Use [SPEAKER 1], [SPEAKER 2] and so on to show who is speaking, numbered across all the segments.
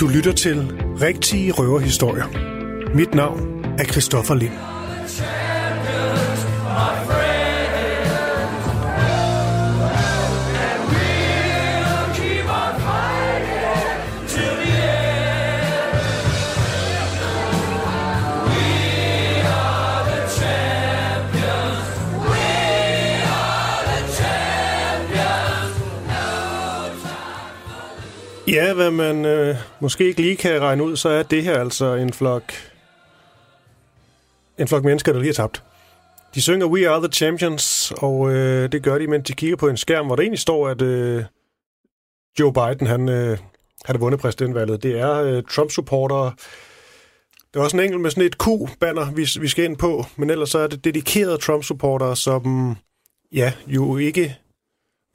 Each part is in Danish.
[SPEAKER 1] Du lytter til Rigtige Røverhistorier. Mit navn er Christoffer Lind. Ja, hvad man øh, måske ikke lige kan regne ud, så er det her altså en flok, en flok mennesker, der lige har tabt. De synger We Are The Champions, og øh, det gør de, mens de kigger på en skærm, hvor der egentlig står, at øh, Joe Biden han, øh, har vundet præsidentvalget. Det er øh, Trump-supportere. Der er også en enkelt med sådan et Q-banner, vi, vi skal ind på, men ellers så er det dedikerede Trump-supportere, som ja, jo ikke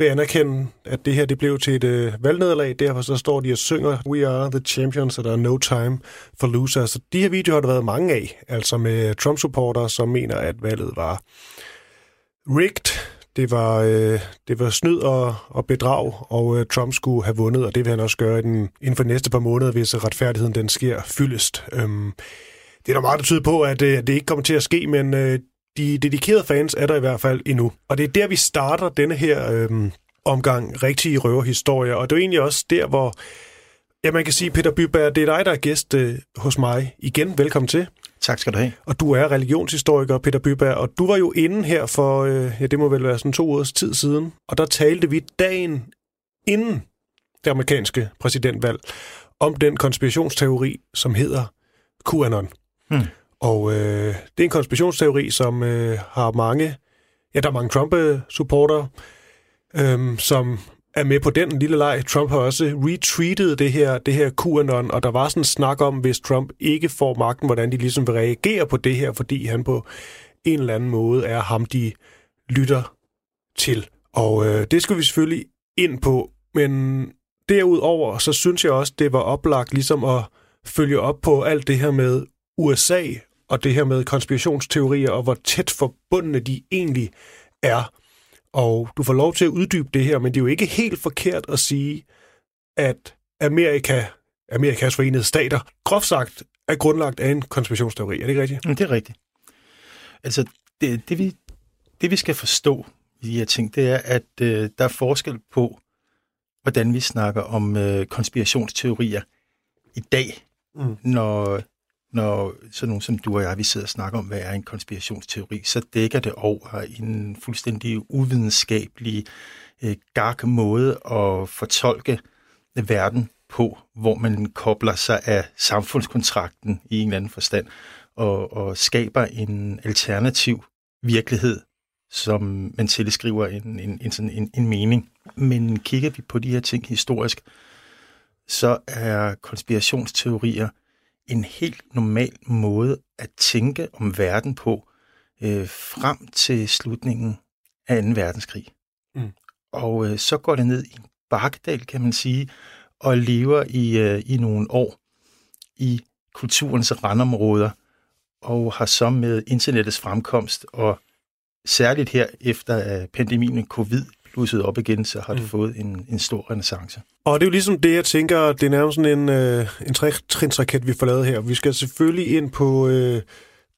[SPEAKER 1] vil anerkende, at det her det blev til et øh, valgnederlag. Derfor så står de og synger We are the champions, og der er no time for losers. Så de her videoer har der været mange af, altså med Trump-supporter, som mener, at valget var rigged. Det var, øh, det var snyd og, og bedrag, og øh, Trump skulle have vundet, og det vil han også gøre den, inden for de næste par måneder, hvis retfærdigheden den sker fyldest. Øhm, det er der meget, der tyder på, at øh, det ikke kommer til at ske, men øh, de dedikerede fans er der i hvert fald endnu. Og det er der, vi starter denne her øh, omgang rigtige røverhistorier. Og det er egentlig også der, hvor ja, man kan sige, Peter Byberg, det er dig, der er gæst øh, hos mig. Igen, velkommen til.
[SPEAKER 2] Tak skal du have.
[SPEAKER 1] Og du er religionshistoriker, Peter Byberg, og du var jo inde her for, øh, ja, det må vel være sådan to års tid siden, og der talte vi dagen inden det amerikanske præsidentvalg om den konspirationsteori, som hedder QAnon. Hmm. Og øh, det er en konspirationsteori, som øh, har mange, ja, der er mange Trump-supportere, øhm, som er med på den lille leg. Trump har også retweetet det her, det her QAnon, og der var sådan en snak om, hvis Trump ikke får magten, hvordan de ligesom vil reagere på det her, fordi han på en eller anden måde er ham, de lytter til. Og øh, det skal vi selvfølgelig ind på, men derudover, så synes jeg også, det var oplagt ligesom at følge op på alt det her med USA og det her med konspirationsteorier, og hvor tæt forbundne de egentlig er. Og du får lov til at uddybe det her, men det er jo ikke helt forkert at sige, at Amerika, Amerikas forenede stater, groft sagt, er grundlagt af en konspirationsteori. Er det ikke rigtigt?
[SPEAKER 2] Det er rigtigt. Altså, det, det, vi, det vi skal forstå i de her ting, det er, at øh, der er forskel på, hvordan vi snakker om øh, konspirationsteorier i dag, mm. når når sådan nogen som du og jeg, vi sidder og snakker om, hvad er en konspirationsteori, så dækker det over en fuldstændig uvidenskabelig, øh, gark måde at fortolke verden på, hvor man kobler sig af samfundskontrakten i en eller anden forstand, og, og skaber en alternativ virkelighed, som man tilskriver en, en, en, sådan en, en mening. Men kigger vi på de her ting historisk, så er konspirationsteorier – en helt normal måde at tænke om verden på øh, frem til slutningen af 2. verdenskrig. Mm. Og øh, så går det ned i en bakkedal, kan man sige, og lever i, øh, i nogle år i kulturens randområder, og har så med internettets fremkomst, og særligt her efter pandemien covid blusset op igen, så har det mm. fået en, en stor renaissance.
[SPEAKER 1] Og det er jo ligesom det, jeg tænker, det er nærmest sådan en, øh, en trinsraket, vi får lavet her. Vi skal selvfølgelig ind på, øh,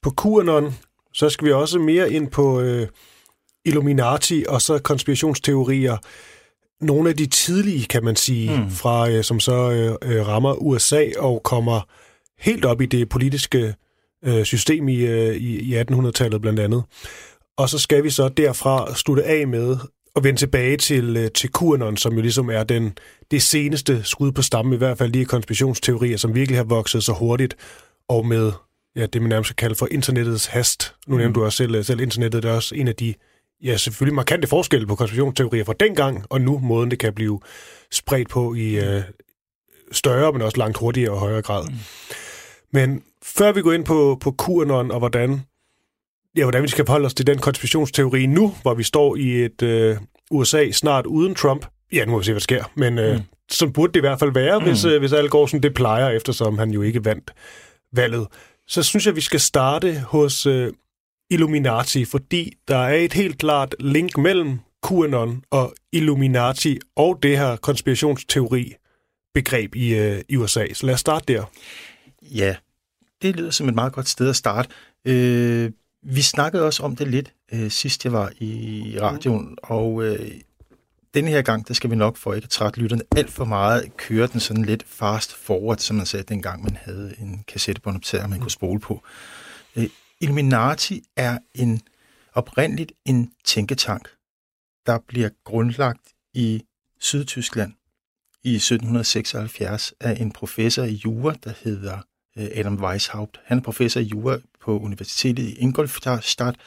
[SPEAKER 1] på QAnon, så skal vi også mere ind på øh, Illuminati og så konspirationsteorier. Nogle af de tidlige, kan man sige, mm. fra øh, som så øh, øh rammer USA og kommer helt op i det politiske øh, system i, øh, i, i 1800-tallet blandt andet. Og så skal vi så derfra slutte af med at vende tilbage til, øh, til QAnon, som jo ligesom er den, det seneste skud på stammen, i hvert fald lige konspirationsteorier, som virkelig har vokset så hurtigt, og med ja, det, man nærmest kan kalde for internettets hast. Nu nævner mm. du også selv, selv internettet, det er også en af de ja, selvfølgelig markante forskelle på konspirationsteorier fra dengang, og nu måden, det kan blive spredt på i øh, større, men også langt hurtigere og højere grad. Mm. Men før vi går ind på, på QAnon og hvordan ja, hvordan vi skal forholde os til den konspirationsteori nu, hvor vi står i et øh, USA snart uden Trump. Ja, nu må vi se, hvad der sker, men øh, mm. sådan burde det i hvert fald være, mm. hvis, øh, hvis alt går som det plejer, eftersom han jo ikke vandt valget. Så synes jeg, vi skal starte hos øh, Illuminati, fordi der er et helt klart link mellem QAnon og Illuminati og det her konspirationsteori begreb i, øh, i USA. Så lad os starte der.
[SPEAKER 2] Ja, det lyder som et meget godt sted at starte. Øh, vi snakkede også om det lidt øh, sidst jeg var i radioen, mm. og øh, denne her gang, der skal vi nok for ikke at trætte lytterne alt for meget, køre den sådan lidt fast forward, som man sagde dengang, man havde en kassettebåndoptager, man kunne spole på. Øh, Illuminati er en oprindeligt en tænketank, der bliver grundlagt i Sydtyskland i 1776 af en professor i jura, der hedder øh, Adam Weishaupt. Han er professor i jura på Universitetet i Ingolstadt,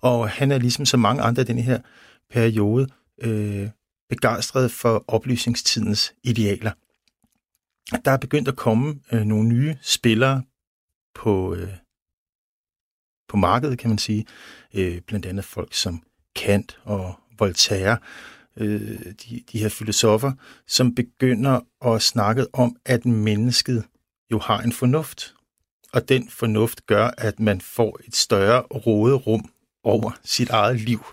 [SPEAKER 2] og han er ligesom så mange andre i denne her periode øh, begejstret for oplysningstidens idealer. Der er begyndt at komme øh, nogle nye spillere på, øh, på markedet, kan man sige. Øh, blandt andet folk som Kant og Voltaire, øh, de, de her filosofer, som begynder at snakke om, at mennesket jo har en fornuft. Og den fornuft gør, at man får et større råderum over sit eget liv.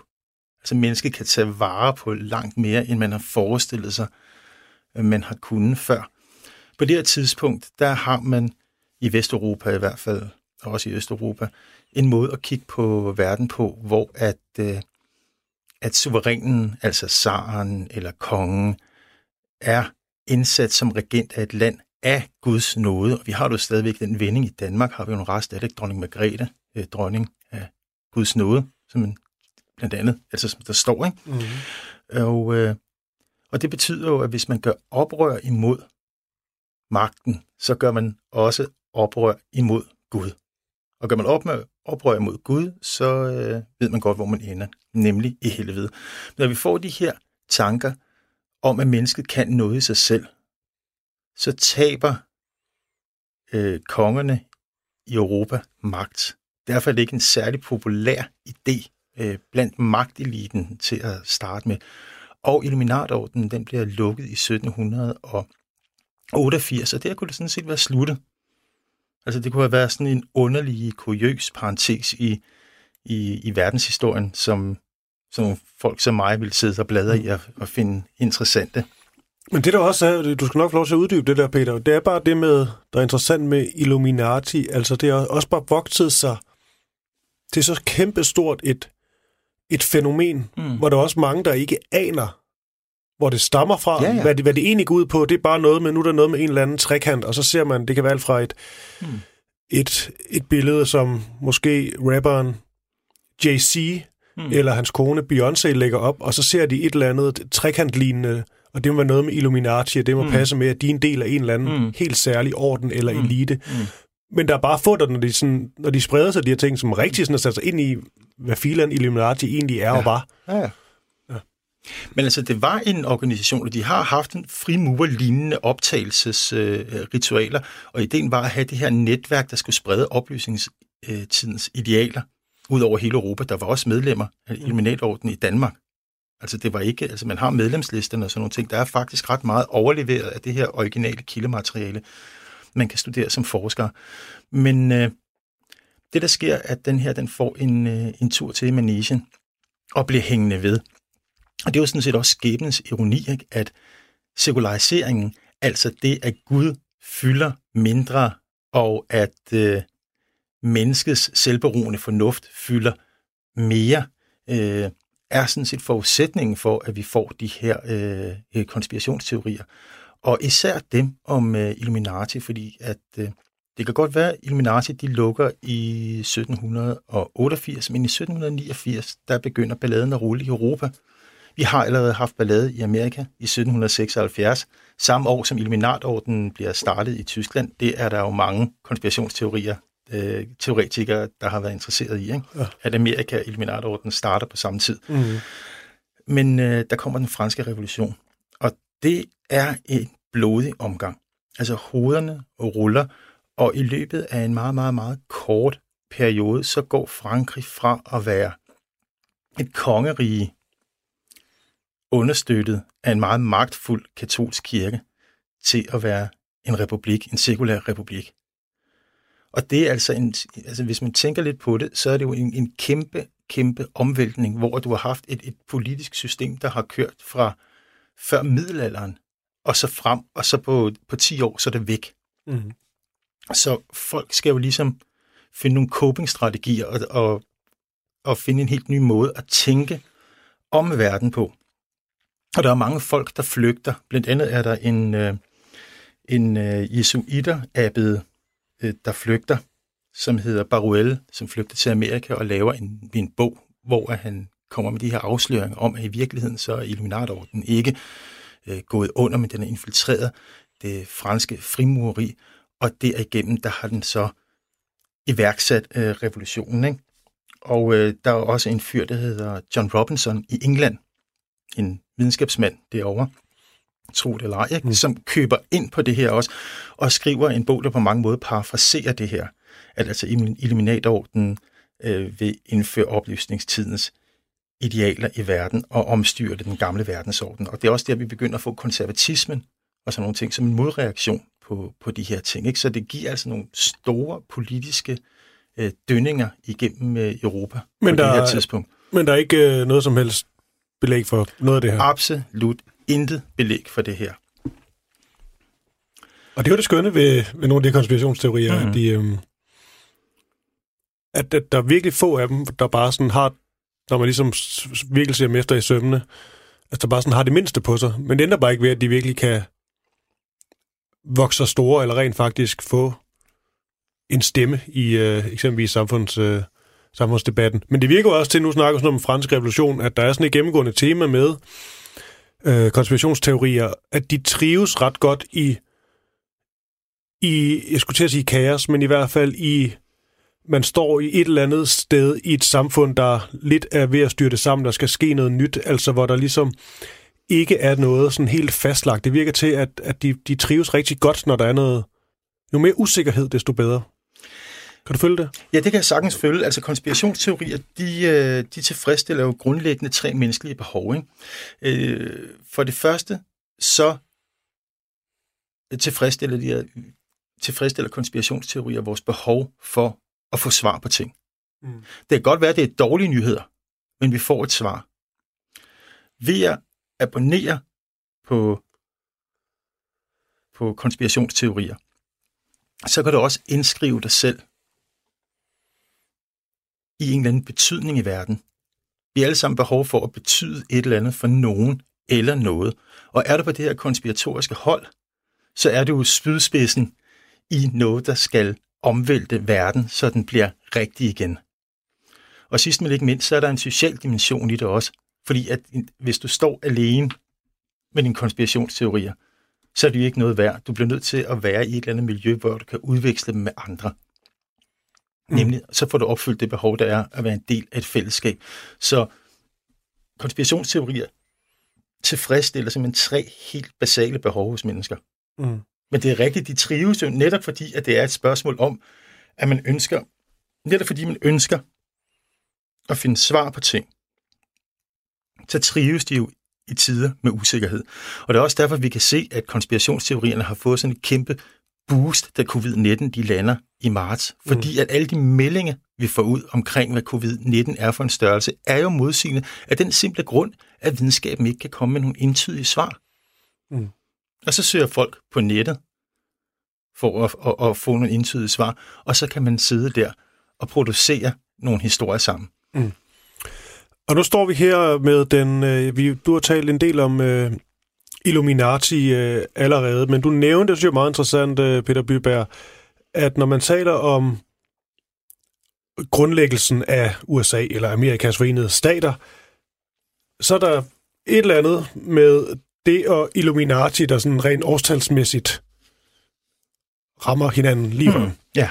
[SPEAKER 2] Altså mennesket kan tage vare på langt mere, end man har forestillet sig, øh, man har kunnet før. På det her tidspunkt, der har man i Vesteuropa i hvert fald, og også i Østeuropa, en måde at kigge på verden på, hvor at, øh, at suverænen, altså zaren eller kongen, er indsat som regent af et land af Guds nåde. Og vi har jo stadigvæk den vending i Danmark, har vi jo en rest af det, dronning Margrethe, øh, dronning af Guds nåde, som en, blandt andet, altså som der står, ikke? Mm-hmm. Og, øh, og det betyder jo, at hvis man gør oprør imod magten, så gør man også oprør imod Gud. Og gør man oprør, oprør imod Gud, så øh, ved man godt, hvor man ender, nemlig i helvede. Men når vi får de her tanker om, at mennesket kan noget i sig selv, så taber øh, kongerne i Europa magt. Derfor er det ikke en særlig populær idé øh, blandt magteliten til at starte med. Og Illuminatordenen, den bliver lukket i 1788, og der kunne det sådan set være sluttet. Altså det kunne have været sådan en underlig, kuriøs parentes i, i, i verdenshistorien, som, som folk som mig ville sidde og bladre i og, og finde interessante.
[SPEAKER 1] Men det der også er, du skal nok få lov til at uddybe det der, Peter, det er bare det med, der er interessant med Illuminati, altså det er også bare vokset sig er så kæmpestort et, et fænomen, mm. hvor der er også mange, der ikke aner, hvor det stammer fra, ja, ja. Hvad, det, hvad det egentlig går ud på. Det er bare noget med, nu er der noget med en eller anden trekant, og så ser man, det kan være alt fra et, mm. et, et billede, som måske rapperen Jay-Z mm. eller hans kone Beyoncé lægger op, og så ser de et eller andet trekantlignende, og det må være noget med Illuminati, og det må mm. passe med, at de er en del af en eller anden mm. helt særlig orden eller mm. elite. Mm. Men der er bare få, der, når de, sådan, når de spreder sig de her ting, som rigtig sådan at sætte sig ind i, hvad filan Illuminati egentlig er ja. og var. Ja, ja.
[SPEAKER 2] Men altså, det var en organisation, og de har haft en frimurer-lignende optagelsesritualer, øh, og ideen var at have det her netværk, der skulle sprede oplysningstidens idealer ud over hele Europa. Der var også medlemmer af Illuminatordenen i Danmark. Altså det var ikke, altså man har medlemslisterne og sådan nogle ting. Der er faktisk ret meget overleveret af det her originale kildemateriale man kan studere som forsker. Men øh, det, der sker, at den her den får en, øh, en tur til Manesien og bliver hængende ved. Og det er jo sådan set også skæbnens ironi, ikke? at sekulariseringen, altså det, at Gud fylder mindre, og at øh, menneskets selvberoende fornuft fylder mere, øh, er sådan set forudsætningen for, at vi får de her øh, øh, konspirationsteorier. Og især dem om øh, Illuminati, fordi at øh, det kan godt være, at Illuminati de lukker i 1788, men i 1789, der begynder balladen at rulle i Europa. Vi har allerede haft ballade i Amerika i 1776, samme år som Illuminatorden bliver startet i Tyskland. Det er der jo mange konspirationsteorier, øh, teoretikere, der har været interesseret i, ikke? Ja. at Amerika og Illuminatordenen starter på samme tid. Mm. Men øh, der kommer den franske revolution, og det er en blodig omgang. Altså hovederne ruller, og i løbet af en meget, meget, meget kort periode, så går Frankrig fra at være et kongerige, understøttet af en meget magtfuld katolsk kirke, til at være en republik, en sekulær republik. Og det er altså, en, altså hvis man tænker lidt på det, så er det jo en, en kæmpe, kæmpe omvæltning, hvor du har haft et, et politisk system, der har kørt fra før middelalderen og så frem, og så på, på 10 år, så er det væk.
[SPEAKER 1] Mm.
[SPEAKER 2] Så folk skal jo ligesom finde nogle coping-strategier og, og, og finde en helt ny måde at tænke om verden på. Og der er mange folk, der flygter. Blandt andet er der en, øh, en øh, jesuiter-abbede, øh, der flygter, som hedder Baruel, som flygter til Amerika og laver en, en bog, hvor han kommer med de her afsløringer om, at i virkeligheden så er Illuminatorden ikke øh, gået under, men den er infiltreret det franske frimureri, og derigennem, der har den så iværksat øh, revolutionen. Ikke? Og øh, der er også en fyr, der hedder John Robinson i England, en videnskabsmand derovre, tro det eller ej, ikke? Mm. som køber ind på det her også, og skriver en bog, der på mange måder parafraserer det her, at altså Illuminatorden øh, vil indføre oplysningstidens idealer i verden og omstyre den gamle verdensorden. Og det er også der, vi begynder at få konservatismen og sådan nogle ting som en modreaktion på, på de her ting. Ikke? Så det giver altså nogle store politiske øh, dønninger igennem øh, Europa men på der, det her tidspunkt.
[SPEAKER 1] Men der er ikke øh, noget som helst belæg for noget af det her?
[SPEAKER 2] Absolut intet belæg for det her.
[SPEAKER 1] Og det er jo det skønne ved, ved nogle af de konspirationsteorier, mm-hmm. at, de, øh, at, at der er virkelig få af dem, der bare sådan har, når man ligesom virkelig ser dem efter i sømmene, at der bare sådan har det mindste på sig. Men det ændrer bare ikke ved, at de virkelig kan vokse store, eller rent faktisk få en stemme i øh, eksempelvis samfunds, øh, samfundsdebatten. Men det virker også til, nu snakker vi om fransk revolution, at der er sådan et gennemgående tema med øh, konspirationsteorier, at de trives ret godt i, i, jeg skulle til at sige kaos, men i hvert fald i, man står i et eller andet sted i et samfund, der lidt er ved at styre det sammen, der skal ske noget nyt, altså hvor der ligesom ikke er noget sådan helt fastlagt. Det virker til, at, at de, de trives rigtig godt, når der er noget... Jo mere usikkerhed, desto bedre. Kan du følge det?
[SPEAKER 2] Ja, det kan jeg sagtens følge. Altså konspirationsteorier, de, øh, de tilfredsstiller jo grundlæggende tre menneskelige behov. Ikke? Øh, for det første, så tilfredsstiller, de, tilfredsstiller konspirationsteorier vores behov for at få svar på ting. Mm. Det kan godt være, at det er dårlige nyheder, men vi får et svar. Ved at abonnere på, på konspirationsteorier, så kan du også indskrive dig selv i en eller anden betydning i verden. Vi har alle sammen behov for at betyde et eller andet for nogen eller noget. Og er du på det her konspiratoriske hold, så er du spydspidsen i noget, der skal omvælte verden, så den bliver rigtig igen. Og sidst men ikke mindst, så er der en social dimension i det også. Fordi at hvis du står alene med dine konspirationsteorier, så er det jo ikke noget værd. Du bliver nødt til at være i et eller andet miljø, hvor du kan udveksle dem med andre. Mm. Nemlig, så får du opfyldt det behov, der er at være en del af et fællesskab. Så konspirationsteorier tilfredsstiller simpelthen tre helt basale behov hos mennesker. Mm. Men det er rigtigt, de trives jo netop fordi, at det er et spørgsmål om, at man ønsker, netop fordi man ønsker at finde svar på ting, så trives de jo i tider med usikkerhed. Og det er også derfor, vi kan se, at konspirationsteorierne har fået sådan et kæmpe boost, da covid-19 de lander i marts. Fordi mm. at alle de meldinger, vi får ud omkring, hvad covid-19 er for en størrelse, er jo modsigende af den simple grund, at videnskaben ikke kan komme med nogle entydige svar. Mm. Og så søger folk på nettet for at, at, at få nogle entydige svar, og så kan man sidde der og producere nogle historier sammen. Mm.
[SPEAKER 1] Og nu står vi her med den, øh, vi, du har talt en del om øh, Illuminati øh, allerede, men du nævnte, det synes jeg er meget interessant, øh, Peter Byberg, at når man taler om grundlæggelsen af USA eller Amerikas forenede stater, så er der et eller andet med det og Illuminati, der sådan rent årstalsmæssigt rammer hinanden lige mm.
[SPEAKER 2] Ja,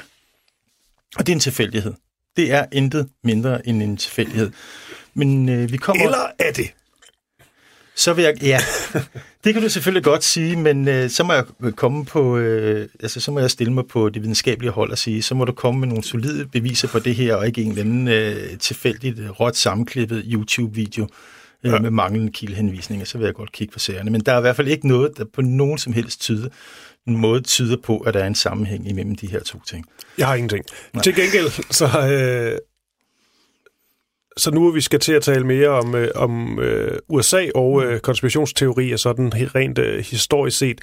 [SPEAKER 2] og det er en tilfældighed. Det er intet mindre end en tilfældighed. Men øh, vi kommer...
[SPEAKER 1] Eller er det?
[SPEAKER 2] Så vil jeg, ja, det kan du selvfølgelig godt sige, men øh, så må jeg komme på, øh, altså så må jeg stille mig på det videnskabelige hold og sige, så må du komme med nogle solide beviser på det her, og ikke en eller anden øh, tilfældigt øh, råt sammenklippet YouTube-video øh, ja. med manglende kildehenvisninger, så vil jeg godt kigge på serierne. Men der er i hvert fald ikke noget, der på nogen som helst tyder, en måde tyder på, at der er en sammenhæng imellem de her to ting.
[SPEAKER 1] Jeg har ingenting. Nej. Til gengæld, så, øh, så nu vi skal til at tale mere om, øh, om øh, USA og øh, konspirationsteorier, sådan rent øh, historisk set,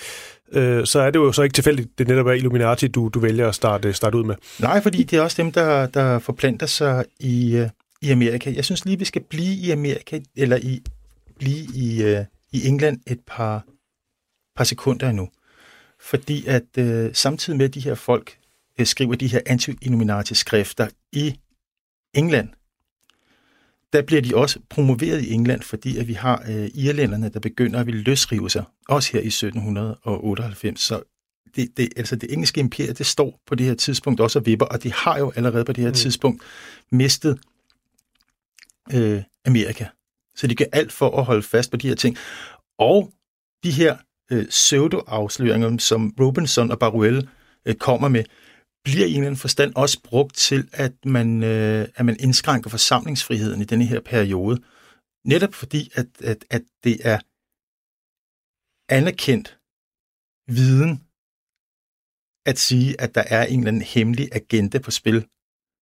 [SPEAKER 1] øh, så er det jo så ikke tilfældigt, det netop er Illuminati, du, du vælger at starte, starte ud med.
[SPEAKER 2] Nej, fordi det er også dem, der, der forplanter sig i, øh, i Amerika. Jeg synes lige, vi skal blive i Amerika, eller i, blive i, øh, i England et par, par sekunder endnu. Fordi at øh, samtidig med, at de her folk øh, skriver de her anti-Illuminati-skrifter i England, der bliver de også promoveret i England, fordi at vi har øh, irlænderne, der begynder at ville løsrive sig, også her i 1798. Så det, det, altså det engelske imperium, det står på det her tidspunkt også og vipper, og de har jo allerede på det her mm. tidspunkt mistet øh, Amerika. Så de gør alt for at holde fast på de her ting. Og de her øh, pseudo-afsløringer, som Robinson og Baruel øh, kommer med, bliver i en eller anden forstand også brugt til, at man, øh, at man indskrænker forsamlingsfriheden i denne her periode. Netop fordi, at, at, at det er anerkendt viden at sige, at der er en eller anden hemmelig agenda på spil,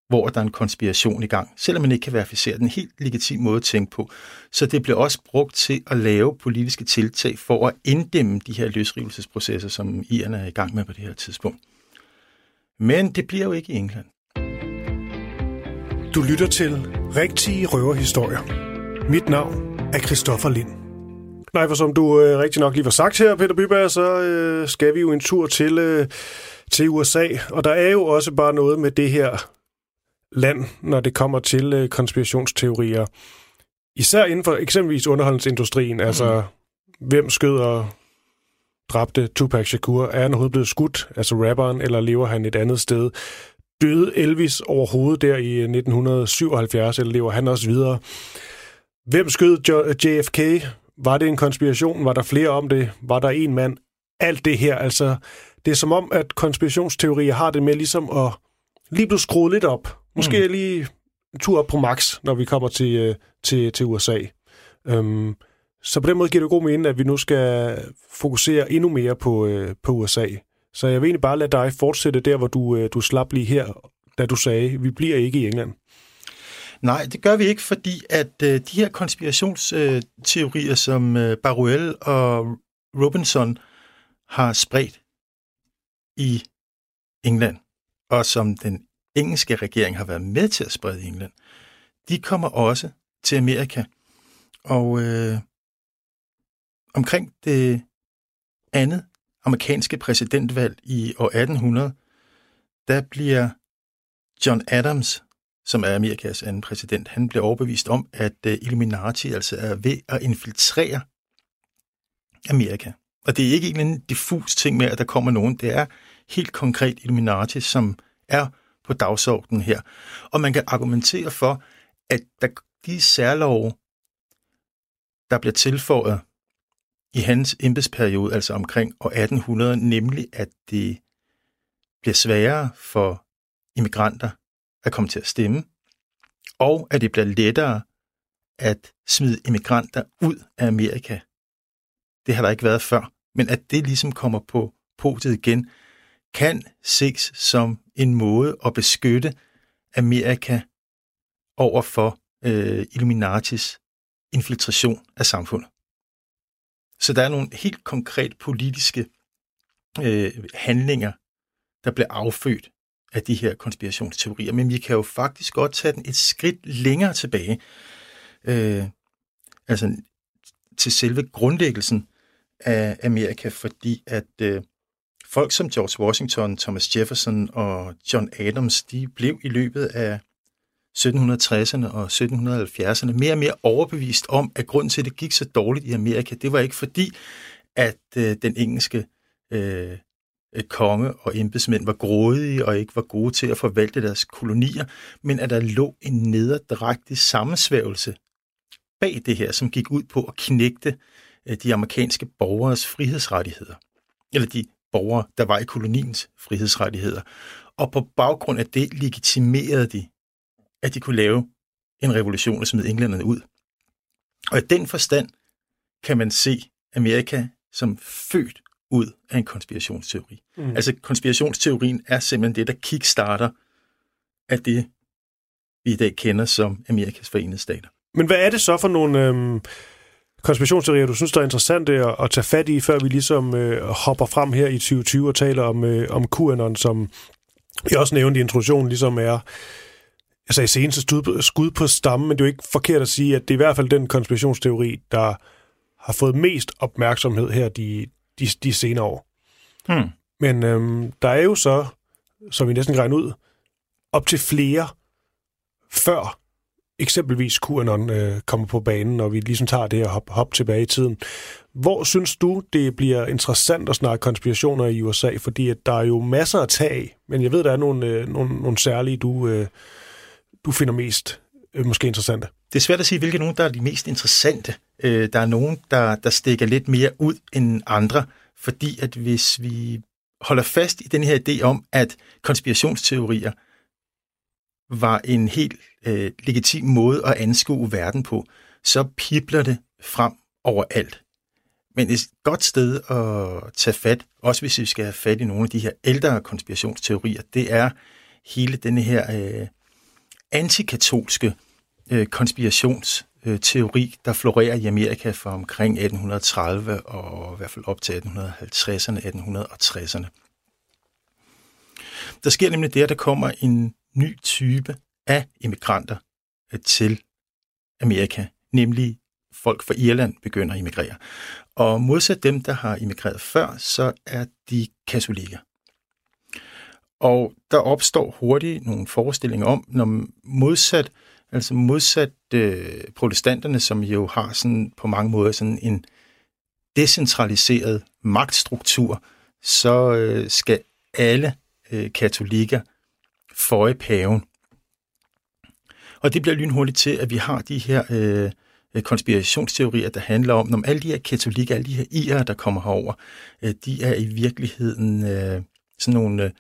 [SPEAKER 2] hvor der er en konspiration i gang, selvom man ikke kan verificere den. Helt legitim måde at tænke på. Så det bliver også brugt til at lave politiske tiltag for at inddæmme de her løsrivelsesprocesser, som IR'erne er i gang med på det her tidspunkt. Men det bliver jo ikke i England.
[SPEAKER 1] Du lytter til Rigtige Røverhistorier. Mit navn er Christoffer Lind. Nej, for som du øh, rigtig nok lige var sagt her, Peter Byberg, så øh, skal vi jo en tur til, øh, til USA. Og der er jo også bare noget med det her land, når det kommer til øh, konspirationsteorier. Især inden for eksempelvis underholdningsindustrien. Mm. Altså, hvem skød og dræbte Tupac Shakur? Er han overhovedet blevet skudt, altså rapperen, eller lever han et andet sted? Døde Elvis overhovedet der i 1977, eller lever han også videre? Hvem skød JFK? Var det en konspiration? Var der flere om det? Var der en mand? Alt det her, altså, det er som om, at konspirationsteorier har det med ligesom at lige blive skruet lidt op. Måske mm. lige en tur op på max, når vi kommer til, øh, til, til USA. Um, så på den måde giver det god mening, at vi nu skal fokusere endnu mere på, øh, på USA. Så jeg vil egentlig bare lade dig fortsætte der, hvor du, øh, du slap lige her, da du sagde, vi bliver ikke i England.
[SPEAKER 2] Nej, det gør vi ikke, fordi at øh, de her konspirationsteorier, som øh, Baruel og Robinson har spredt i England, og som den engelske regering har været med til at sprede i England, de kommer også til Amerika. Og øh, omkring det andet amerikanske præsidentvalg i år 1800, der bliver John Adams, som er Amerikas anden præsident, han bliver overbevist om, at øh, Illuminati altså er ved at infiltrere Amerika. Og det er ikke en diffus ting med, at der kommer nogen. Det er helt konkret Illuminati, som er på dagsordenen her. Og man kan argumentere for, at der, de særlove, der bliver tilføjet i hans embedsperiode, altså omkring år 1800, nemlig at det bliver sværere for immigranter at komme til at stemme, og at det bliver lettere at smide immigranter ud af Amerika. Det har der ikke været før, men at det ligesom kommer på potet igen, kan ses som en måde at beskytte Amerika over for øh, Illuminatis infiltration af samfundet. Så der er nogle helt konkret politiske øh, handlinger, der bliver affødt af de her konspirationsteorier. Men vi kan jo faktisk godt tage den et skridt længere tilbage. Øh, altså til selve grundlæggelsen af Amerika, fordi at øh, folk som George Washington, Thomas Jefferson og John Adams, de blev i løbet af 1760'erne og 1770'erne mere og mere overbevist om, at grunden til, at det gik så dårligt i Amerika, det var ikke fordi, at øh, den engelske øh, øh konge og embedsmænd var grådige og ikke var gode til at forvalte deres kolonier, men at der lå en nederdragtig sammensvævelse bag det her, som gik ud på at knægte øh, de amerikanske borgers frihedsrettigheder. Eller de borgere, der var i koloniens frihedsrettigheder. Og på baggrund af det legitimerede de at de kunne lave en revolution og smide englænderne ud. Og i den forstand kan man se Amerika som født ud af en konspirationsteori. Mm. Altså konspirationsteorien er simpelthen det, der kickstarter af det, vi i dag kender som Amerikas Forenede Stater.
[SPEAKER 1] Men hvad er det så for nogle øhm, konspirationsteorier, du synes, der er interessante at, at tage fat i, før vi ligesom øh, hopper frem her i 2020 og taler om, øh, om QAnon, som jeg også nævnte i introduktionen, ligesom er jeg sagde seneste skud, skud på stammen, men det er jo ikke forkert at sige, at det er i hvert fald den konspirationsteori, der har fået mest opmærksomhed her de, de, de senere år.
[SPEAKER 2] Hmm.
[SPEAKER 1] Men øhm, der er jo så, som vi næsten kan ud, op til flere før eksempelvis QAnon øh, kommer på banen, og vi ligesom tager det her hop, hop tilbage i tiden. Hvor synes du, det bliver interessant at snakke konspirationer i USA? Fordi at der er jo masser at tage, men jeg ved, der er nogle, øh, nogle, nogle særlige, du, øh, du finder mest øh, måske interessante.
[SPEAKER 2] Det er svært at sige, hvilke nogen, der er de mest interessante. Øh, der er nogen, der, der stikker lidt mere ud end andre, fordi at hvis vi holder fast i den her idé om, at konspirationsteorier var en helt øh, legitim måde at anskue verden på, så pibler det frem overalt. Men et godt sted at tage fat, også hvis vi skal have fat i nogle af de her ældre konspirationsteorier, det er hele denne her øh, antikatolske øh, konspirationsteori, der florerer i Amerika fra omkring 1830 og i hvert fald op til 1850'erne, 1860'erne. Der sker nemlig det, at der kommer en ny type af immigranter øh, til Amerika, nemlig folk fra Irland begynder at immigrere. Og modsat dem, der har immigreret før, så er de katolikker. Og der opstår hurtigt nogle forestillinger om, når modsat, altså modsat øh, protestanterne, som jo har sådan på mange måder sådan en decentraliseret magtstruktur, så øh, skal alle øh, katolikker føje paven. Og det bliver lynhurtigt til, at vi har de her øh, konspirationsteorier, der handler om, når alle de her katolikker, alle de her irer, der kommer herover, øh, de er i virkeligheden øh, sådan nogle... Øh,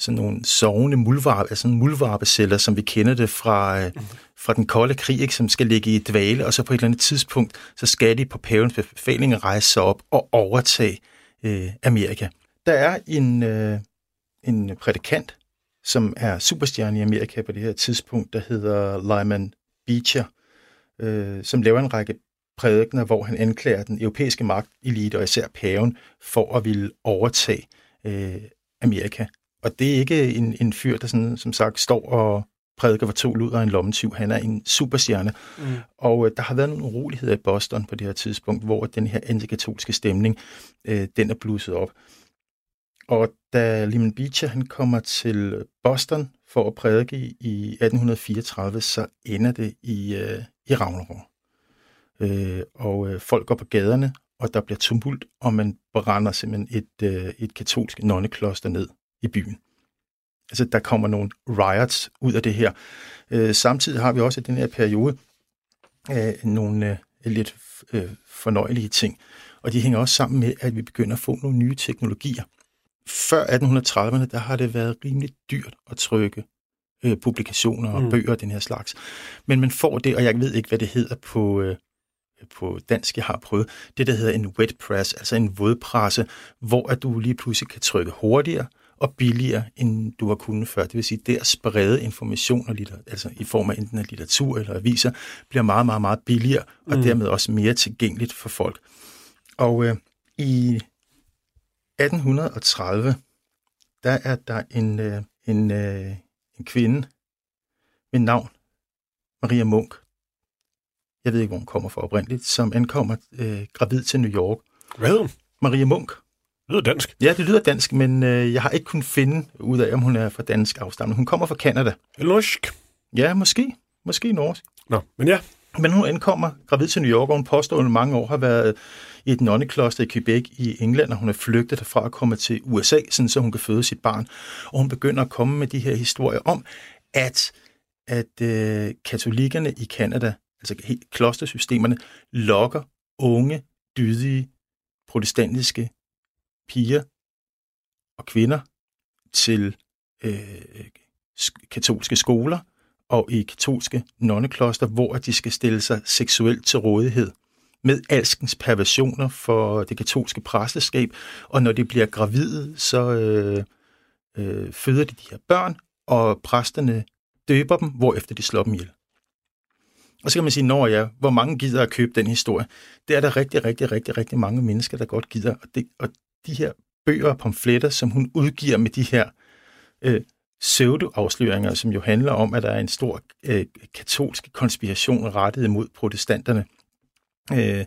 [SPEAKER 2] sådan nogle sovende muldvarpe, altså muldvarpeceller, som vi kender det fra, øh, fra den kolde krig, ikke, som skal ligge i dvale, og så på et eller andet tidspunkt, så skal de på pavens befaling rejse sig op og overtage øh, Amerika. Der er en, øh, en prædikant, som er superstjerne i Amerika på det her tidspunkt, der hedder Lyman Beecher, øh, som laver en række prædikner, hvor han anklager den europæiske magtelite, og især paven, for at ville overtage øh, Amerika. Og det er ikke en, en fyr, der sådan, som sagt står og prædiker for to luder og en lommetyv. Han er en superstjerne. Mm. Og øh, der har været nogle uroligheder i Boston på det her tidspunkt, hvor den her antikatolske stemning, øh, den er blusset op. Og da Lyman Beecher han kommer til Boston for at prædike i 1834, så ender det i, øh, i Ragnarok. Øh, og øh, folk går på gaderne, og der bliver tumult, og man brænder simpelthen et, øh, et katolsk nonnekloster ned i byen. Altså, der kommer nogle riots ud af det her. Øh, samtidig har vi også i den her periode øh, nogle øh, lidt øh, fornøjelige ting, og de hænger også sammen med, at vi begynder at få nogle nye teknologier. Før 1830'erne, der har det været rimelig dyrt at trykke øh, publikationer og mm. bøger den her slags. Men man får det, og jeg ved ikke, hvad det hedder på, øh, på dansk, jeg har prøvet, det der hedder en wet press, altså en vådpresse, hvor at du lige pludselig kan trykke hurtigere, og billigere, end du har kunnet før. Det vil sige, det at sprede information, og altså i form af enten af litteratur eller aviser, bliver meget, meget, meget billigere, og mm. dermed også mere tilgængeligt for folk. Og øh, i 1830, der er der en, øh, en, øh, en kvinde med navn Maria Munk. Jeg ved ikke, hvor hun kommer fra oprindeligt, som ankommer øh, gravid til New York.
[SPEAKER 1] Hvad?
[SPEAKER 2] Maria Munk.
[SPEAKER 1] Lyder dansk.
[SPEAKER 2] Ja, det lyder dansk, men øh, jeg har ikke kunnet finde ud af, om hun er fra dansk afstamning. Hun kommer fra Kanada.
[SPEAKER 1] Norsk.
[SPEAKER 2] Ja, måske. Måske norsk.
[SPEAKER 1] Nå, men ja.
[SPEAKER 2] Men hun ankommer gravid til New York, og hun påstår, at hun mange år har været i et nonnekloster i Quebec i England, og hun er flygtet derfra og kommer til USA, sådan så hun kan føde sit barn. Og hun begynder at komme med de her historier om, at, at øh, katolikkerne i Kanada, altså helt klostersystemerne, lokker unge, dydige, protestantiske piger og kvinder til øh, katolske skoler og i katolske nonnekloster, hvor de skal stille sig seksuelt til rådighed med alskens perversioner for det katolske præsteskab, og når de bliver gravide, så øh, øh, føder de de her børn, og præsterne døber dem, hvorefter de slår dem ihjel. Og så kan man sige, når jeg, hvor mange gider at købe den historie? Det er der rigtig, rigtig, rigtig, rigtig mange mennesker, der godt gider. Og, det, og de her bøger og pamfletter, som hun udgiver med de her øh, pseudo-afsløringer, som jo handler om, at der er en stor øh, katolsk konspiration rettet imod protestanterne. Øh,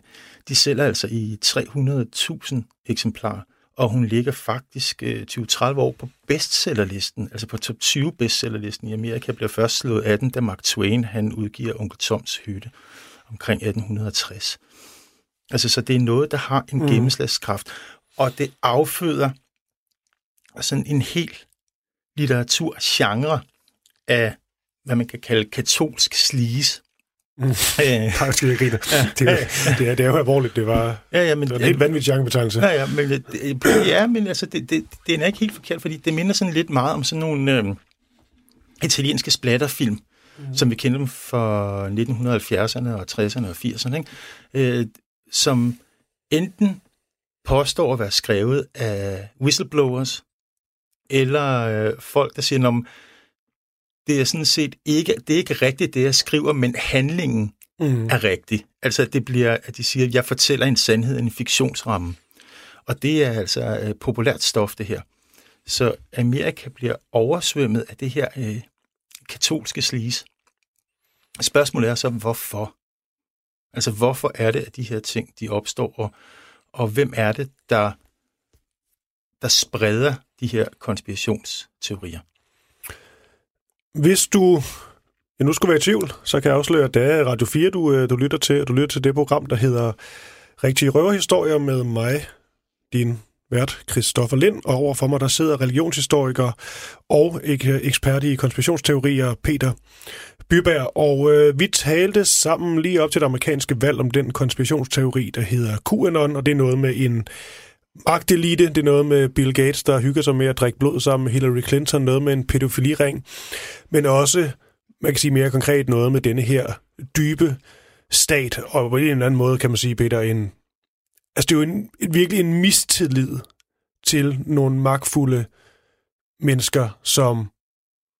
[SPEAKER 2] de sælger altså i 300.000 eksemplarer, og hun ligger faktisk øh, 20-30 år på bestsellerlisten, altså på top 20 bestsellerlisten i Amerika, bliver først slået af den, da Mark Twain han udgiver Onkel Toms Hytte omkring 1860. Altså, så det er noget, der har en mm. gennemslagskraft, og det afføder sådan en helt litteraturgenre af, hvad man kan kalde katolsk sleaze.
[SPEAKER 1] Mm. Øh, skal vi grine. Ja, det, det, er, det er jo alvorligt. Det var, ja, ja, men, det var en helt vanvittig genrebetegnelse.
[SPEAKER 2] Ja, ja, men, det, ja, men altså, det, det, det er ikke helt forkert, fordi det minder sådan lidt meget om sådan nogle øh, italienske splatterfilm, mm. som vi kender dem fra 1970'erne og 60'erne og 80'erne, ikke? Øh, som enten påstår at være skrevet af whistleblowers, eller øh, folk, der siger, om det er sådan set ikke, det er ikke rigtigt, det jeg skriver, men handlingen mm. er rigtig. Altså, det bliver, at de siger, at jeg fortæller en sandhed, en fiktionsramme. Og det er altså øh, populært stof, det her. Så Amerika bliver oversvømmet af det her øh, katolske slis. Spørgsmålet er så, hvorfor? Altså, hvorfor er det, at de her ting, de opstår, og, og hvem er det, der, der spreder de her konspirationsteorier?
[SPEAKER 1] Hvis du ja, nu skulle være i tvivl, så kan jeg afsløre, at det er Radio 4, du, øh, du lytter til. Du lytter til det program, der hedder Rigtige Røverhistorier med mig, din vært, Christoffer Lind, og overfor mig der sidder religionshistoriker og ekspert i konspirationsteorier, Peter Byberg. Og øh, vi talte sammen lige op til det amerikanske valg om den konspirationsteori, der hedder QAnon, og det er noget med en magtelite, det er noget med Bill Gates, der hygger sig med at drikke blod sammen med Hillary Clinton, noget med en pædofiliring, men også, man kan sige mere konkret, noget med denne her dybe stat, og på en eller anden måde kan man sige, Peter, en, altså det er jo en, virkelig en mistillid til nogle magtfulde mennesker, som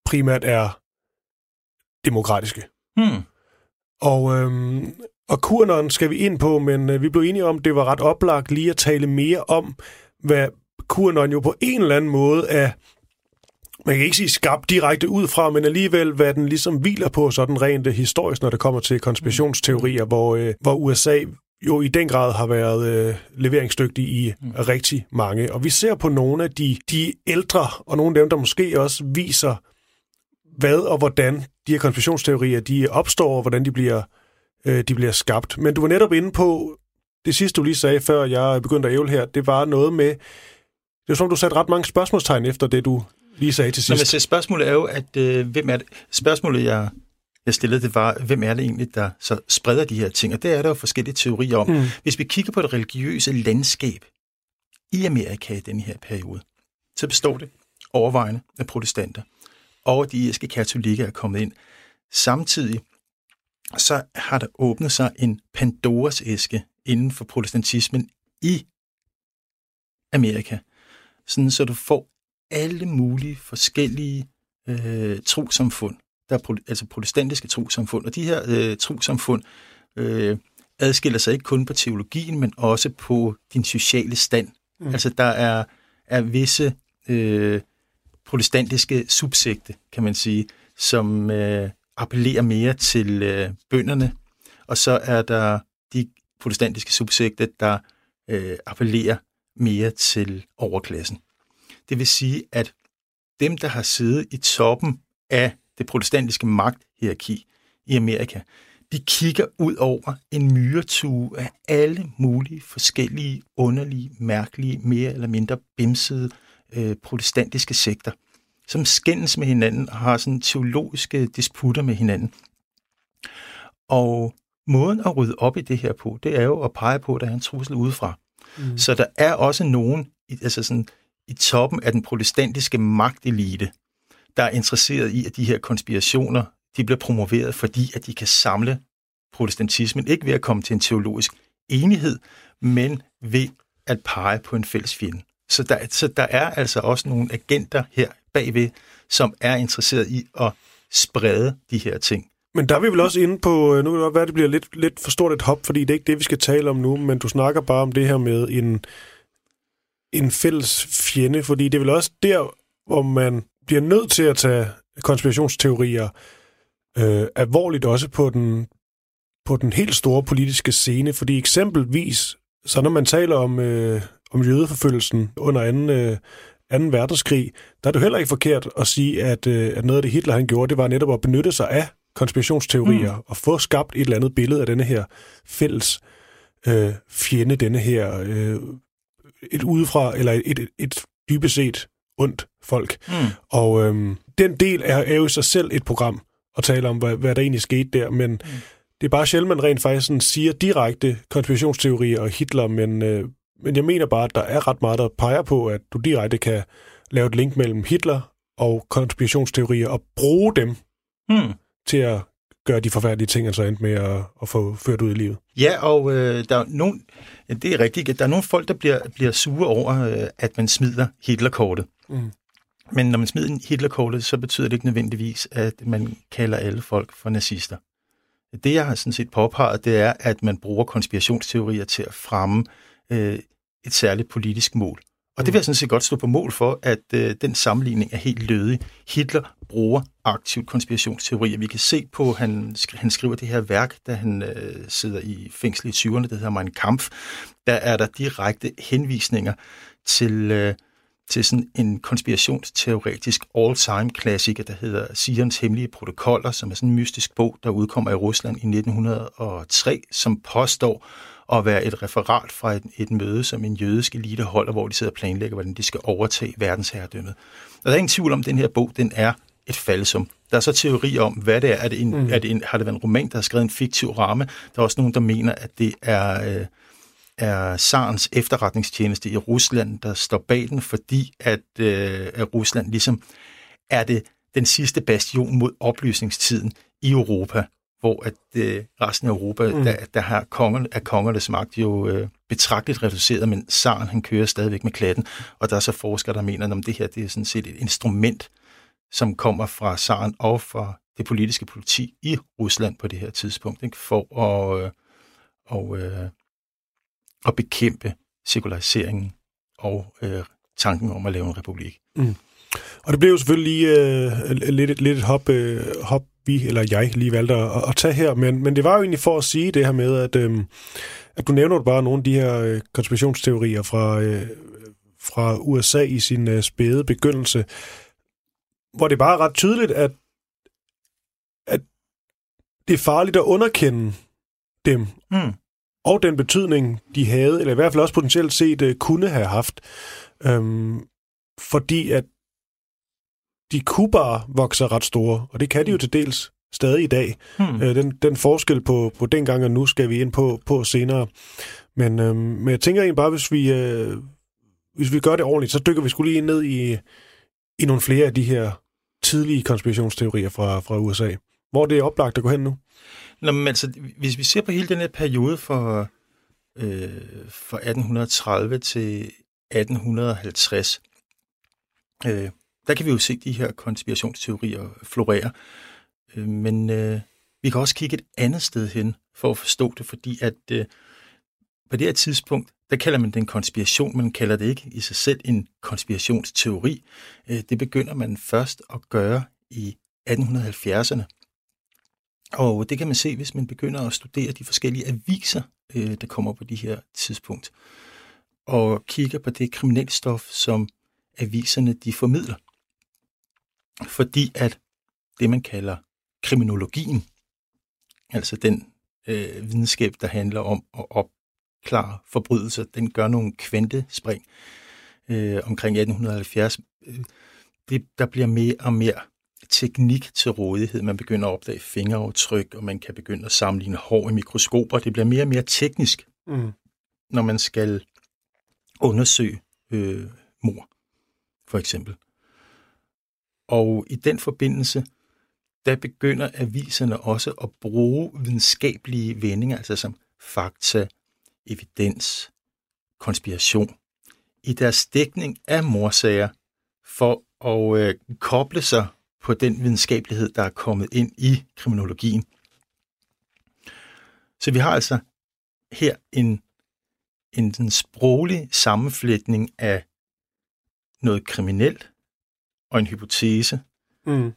[SPEAKER 1] primært er demokratiske.
[SPEAKER 2] Hmm.
[SPEAKER 1] Og øhm, og Kurnon skal vi ind på, men øh, vi blev enige om, det var ret oplagt lige at tale mere om, hvad Kurnon jo på en eller anden måde er, man kan ikke sige skabt direkte ud fra, men alligevel, hvad den ligesom hviler på sådan rent historisk, når det kommer til konspirationsteorier, hvor, øh, hvor USA jo i den grad har været øh, leveringsdygtig i mm. rigtig mange. Og vi ser på nogle af de, de ældre, og nogle af dem, der måske også viser, hvad og hvordan de her konspirationsteorier de opstår, og hvordan de bliver øh, de bliver skabt. Men du var netop inde på, det sidste du lige sagde, før jeg begyndte at ævle her, det var noget med, det var som du satte ret mange spørgsmålstegn efter det, du lige sagde til sidst.
[SPEAKER 2] Men spørgsmålet er jo, at øh, hvem er det? Spørgsmålet, jeg, jeg stillede, det var, hvem er det egentlig, der så spreder de her ting? Og det er der jo forskellige teorier om. Mm. Hvis vi kigger på det religiøse landskab i Amerika i den her periode, så består det overvejende af protestanter, og de irske katolikker er kommet ind. Samtidig så har der åbnet sig en Pandoras æske inden for protestantismen i Amerika. Sådan så du får alle mulige forskellige øh, trosamfund, der er altså protestantiske trosamfund. Og de her øh, trosamfund øh, adskiller sig ikke kun på teologien, men også på din sociale stand. Mm. Altså der er, er visse øh, protestantiske subsekte, kan man sige, som øh, appellerer mere til øh, bønderne, og så er der de protestantiske subsekter, der øh, appellerer mere til overklassen. Det vil sige, at dem, der har siddet i toppen af det protestantiske magthierarki i Amerika, de kigger ud over en myretue af alle mulige forskellige, underlige, mærkelige, mere eller mindre bimsede øh, protestantiske sekter som skændes med hinanden og har sådan teologiske disputter med hinanden. Og måden at rydde op i det her på, det er jo at pege på, at der er en trussel udefra. Mm. Så der er også nogen altså sådan, i toppen af den protestantiske magtelite, der er interesseret i, at de her konspirationer de bliver promoveret, fordi at de kan samle protestantismen, ikke ved at komme til en teologisk enighed, men ved at pege på en fælles fjende. Så der, så der er altså også nogle agenter her bagved, som er interesseret i at sprede de her ting.
[SPEAKER 1] Men der er vi vel også inde på, øh, nu kan det være, at det bliver lidt, lidt for stort et hop, fordi det er ikke det, vi skal tale om nu, men du snakker bare om det her med en, en fælles fjende, fordi det er vel også der, hvor man bliver nødt til at tage konspirationsteorier øh, alvorligt også på den, på den helt store politiske scene, fordi eksempelvis, så når man taler om, øh, om jødeforfølgelsen under 2. Øh, 2. verdenskrig, der er det heller ikke forkert at sige, at, øh, at noget af det Hitler han gjorde, det var netop at benytte sig af konspirationsteorier mm. og få skabt et eller andet billede af denne her fælles øh, fjende, denne her øh, et udefra, eller et, et, et dybest set ondt folk. Mm. Og øh, den del er, er jo i sig selv et program at tale om, hvad, hvad der egentlig skete der, men mm. det er bare sjældent, man rent faktisk sådan siger direkte konspirationsteorier og Hitler, men, øh, men jeg mener bare, at der er ret meget, der peger på, at du direkte kan lave et link mellem Hitler og konspirationsteorier og bruge dem mm til at gøre de forfærdelige ting, altså endte med at, at få ført ud i livet.
[SPEAKER 2] Ja, og øh, der er nogen, det er rigtigt, at der er nogle folk, der bliver, bliver sure over, øh, at man smider Hitlerkortet. Mm. Men når man smider Hitlerkortet, så betyder det ikke nødvendigvis, at man kalder alle folk for nazister. Det, jeg har sådan set påpeget, det er, at man bruger konspirationsteorier til at fremme øh, et særligt politisk mål. Og det vil jeg sådan set godt stå på mål for, at øh, den sammenligning er helt lødig. Hitler bruger aktivt konspirationsteorier. Vi kan se på, at han, han skriver det her værk, da han øh, sidder i fængsel i 20'erne, det hedder Mein Kampf. Der er der direkte henvisninger til, øh, til sådan en konspirationsteoretisk all-time-klassiker, der hedder Sions Hemmelige Protokoller, som er sådan en mystisk bog, der udkommer i Rusland i 1903, som påstår, at være et referat fra et, et møde, som en jødisk elite holder, hvor de sidder og planlægger, hvordan de skal overtage verdensherredømmet. Og der er ingen tvivl om, at den her bog, den er et falsum. Der er så teorier om, hvad det er. er, det en, mm. er det en, har det været en roman, der har skrevet en fiktiv ramme? Der er også nogen, der mener, at det er, øh, er Sarens efterretningstjeneste i Rusland, der står bag den, fordi at, øh, at Rusland ligesom er det den sidste bastion mod oplysningstiden i Europa hvor at øh, resten af Europa, mm. der, der har kongen, er kongernes magt jo øh, betragteligt reduceret, men Saren han kører stadigvæk med klatten, og der er så forskere, der mener, at det her det er sådan set et instrument, som kommer fra Saren og fra det politiske politi i Rusland på det her tidspunkt, ikke? for at, øh, og, øh, at bekæmpe sekulariseringen og øh, tanken om at lave en republik. Mm.
[SPEAKER 1] Og det blev jo selvfølgelig lige øh, lidt, lidt et hop, øh, hop vi, eller jeg, lige valgte at, at tage her. Men, men det var jo egentlig for at sige det her med, at, øh, at du nævner bare nogle af de her øh, konspirationsteorier fra, øh, fra USA i sin øh, spæde begyndelse, hvor det bare er ret tydeligt, at, at det er farligt at underkende dem. Mm. Og den betydning, de havde, eller i hvert fald også potentielt set uh, kunne have haft. Øhm, fordi at de kunne bare vokse ret store, og det kan de jo til dels stadig i dag. Hmm. Øh, den, den forskel på, på dengang og nu skal vi ind på, på senere. Men, øh, men jeg tænker egentlig bare, hvis vi, øh, hvis vi gør det ordentligt, så dykker vi skulle lige ned i, i nogle flere af de her tidlige konspirationsteorier fra, fra USA. Hvor det er oplagt at gå hen nu?
[SPEAKER 2] Nå, men altså, hvis vi ser på hele den her periode fra, øh, fra 1830 til 1850, øh, der kan vi jo se de her konspirationsteorier florere. Øh, men øh, vi kan også kigge et andet sted hen for at forstå det, fordi at øh, på det her tidspunkt, der kalder man det en konspiration, man kalder det ikke i sig selv en konspirationsteori. Øh, det begynder man først at gøre i 1870'erne. Og det kan man se, hvis man begynder at studere de forskellige aviser, øh, der kommer på de her tidspunkt, og kigger på det kriminalstof, som aviserne de formidler. Fordi at det, man kalder kriminologien, altså den øh, videnskab, der handler om at opklare forbrydelser, den gør nogle kvantespring øh, omkring 1870. Øh, det, der bliver mere og mere teknik til rådighed. Man begynder at opdage fingeraftryk, og man kan begynde at sammenligne hår i mikroskoper. Det bliver mere og mere teknisk, mm. når man skal undersøge øh, mor, for eksempel. Og i den forbindelse, der begynder aviserne også at bruge videnskabelige vendinger, altså som fakta, evidens, konspiration, i deres dækning af morsager, for at øh, koble sig på den videnskabelighed, der er kommet ind i kriminologien. Så vi har altså her en, en, en sproglig sammenflætning af noget kriminelt og en hypotese,
[SPEAKER 1] Mm.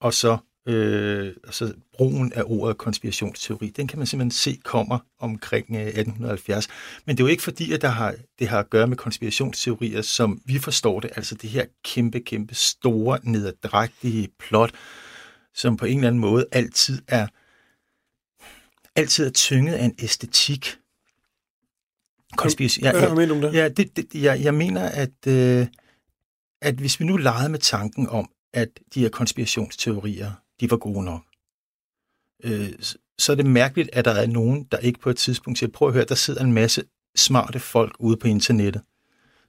[SPEAKER 2] og så, øh, og så brugen af ordet konspirationsteori, den kan man simpelthen se kommer omkring øh, 1870. Men det er jo ikke fordi, at der har, det har at gøre med konspirationsteorier, som vi forstår det, altså det her kæmpe, kæmpe store, nederdrægtige plot, som på en eller anden måde altid er altid er tynget af en æstetik. Konspiration.
[SPEAKER 1] Hvad mener du om det?
[SPEAKER 2] Ja, det, det, jeg, jeg mener, at, øh, at hvis vi nu legede med tanken om, at de her konspirationsteorier, de var gode nok, øh, så- er det mærkeligt, at der er nogen, der ikke på et tidspunkt siger, prøv at høre, der sidder en masse smarte folk ude på internettet,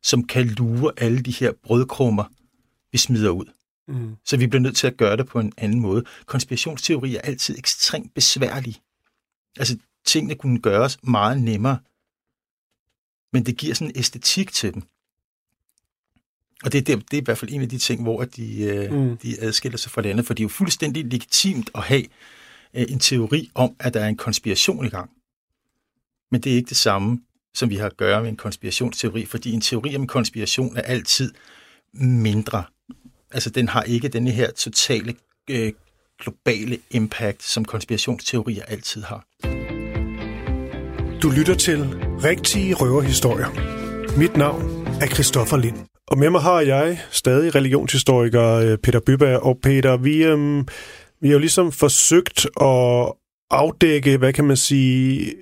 [SPEAKER 2] som kan lure alle de her brødkrummer, vi smider ud.
[SPEAKER 1] Mm.
[SPEAKER 2] Så vi bliver nødt til at gøre det på en anden måde. Konspirationsteorier er altid ekstremt besværlige. Altså, tingene kunne gøres meget nemmere, men det giver sådan en æstetik til dem. Og det er, det, det er i hvert fald en af de ting, hvor de, øh,
[SPEAKER 1] Mm.
[SPEAKER 2] de adskiller sig fra det andet, for det er jo fuldstændig legitimt at have øh, en teori om, at der er en konspiration i gang. Men det er ikke det samme, som vi har at gøre med en konspirationsteori, fordi en teori om en konspiration er altid mindre. Altså, den har ikke denne her totale øh, globale impact, som konspirationsteorier altid har.
[SPEAKER 1] Du lytter til Rigtige Røverhistorier. Mit navn er Christoffer Lind. Og med mig har jeg stadig religionshistoriker øh, Peter Byberg. Og Peter, vi, øhm, vi har jo ligesom forsøgt at afdække, hvad kan man sige,